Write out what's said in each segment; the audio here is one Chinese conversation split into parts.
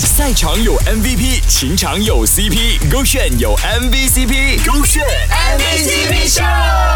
赛场有 MVP，情场有 CP，勾选有 MVCp，勾选 MVCp 秀。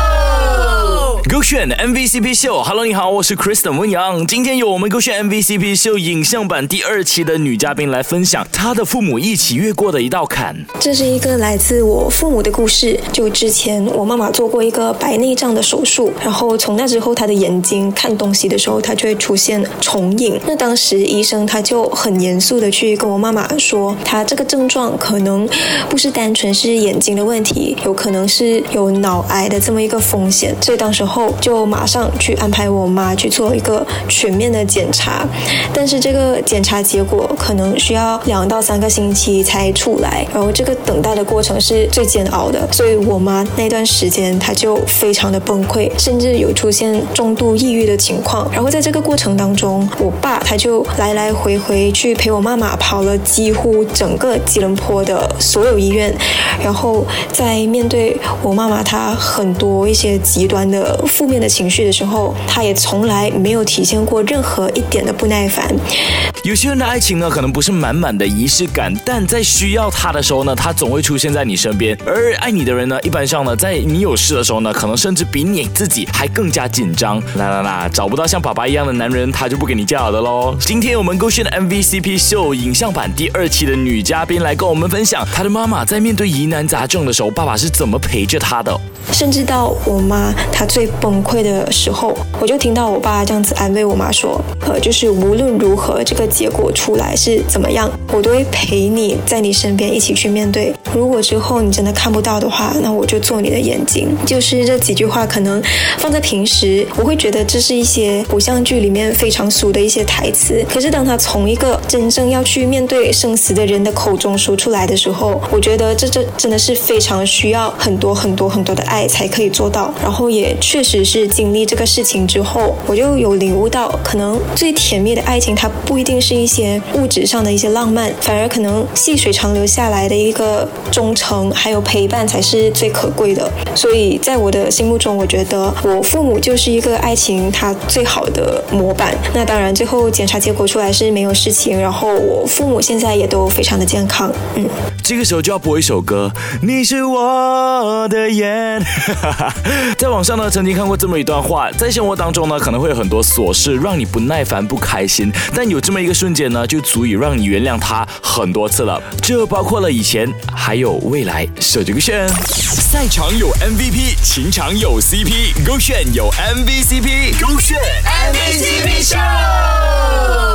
勾选 MVCp 秀，Hello，你好，我是 Kristen 温阳。今天有我们勾选 MVCp 秀影像版第二期的女嘉宾来分享她的父母一起越过的一道坎。这是一个来自我父母的故事。就之前我妈妈做过一个白内障的手术，然后从那之后她的眼睛看东西的时候，她就会出现重影。那当时医生他就很严肃的去跟我妈妈说，她这个症状可能不是单纯是眼睛的问题，有可能是有脑癌的这么一个风险。所以当时候就马上去安排我妈去做一个全面的检查，但是这个检查结果可能需要两到三个星期才出来，然后这个等待的过程是最煎熬的，所以我妈那段时间她就非常的崩溃，甚至有出现重度抑郁的情况。然后在这个过程当中，我爸他就来来回回去陪我妈妈跑了几乎整个吉隆坡的所有医院，然后在面对我妈妈她很多一些极端的负面的情绪的时候，他也从来没有体现过任何一点的不耐烦。有些人的爱情呢，可能不是满满的仪式感，但在需要他的时候呢，他总会出现在你身边。而爱你的人呢，一般上呢，在你有事的时候呢，可能甚至比你自己还更加紧张。啦啦啦，找不到像爸爸一样的男人，他就不给你叫好的喽。今天我们勾选的 MVCp 秀影像版第二期的女嘉宾来跟我们分享，她的妈妈在面对疑难杂症的时候，爸爸是怎么陪着她的。甚至到我妈她最崩溃的时候，我就听到我爸这样子安慰我妈说：“呃，就是无论如何这个结果出来是怎么样，我都会陪你在你身边一起去面对。如果之后你真的看不到的话，那我就做你的眼睛。”就是这几句话，可能放在平时，我会觉得这是一些偶像剧里面非常俗的一些台词。可是当他从一个真正要去面对生死的人的口中说出来的时候，我觉得这这真的是非常需要很多很多很多的爱。才可以做到，然后也确实只是经历这个事情之后，我就有领悟到，可能最甜蜜的爱情，它不一定是一些物质上的一些浪漫，反而可能细水长流下来的一个忠诚还有陪伴才是最可贵的。所以在我的心目中，我觉得我父母就是一个爱情它最好的模板。那当然，最后检查结果出来是没有事情，然后我父母现在也都非常的健康。嗯，这个时候就要播一首歌，你是我的眼。在网上呢，曾经看过这么一段话，在生活当中呢，可能会有很多琐事让你不耐烦、不开心，但有这么一个瞬间呢，就足以让你原谅他很多次了。这包括了以前，还有未来。手机个选，赛场有 MVP，情场有 CP，勾选有 MVCp，勾选 MVCp 秀。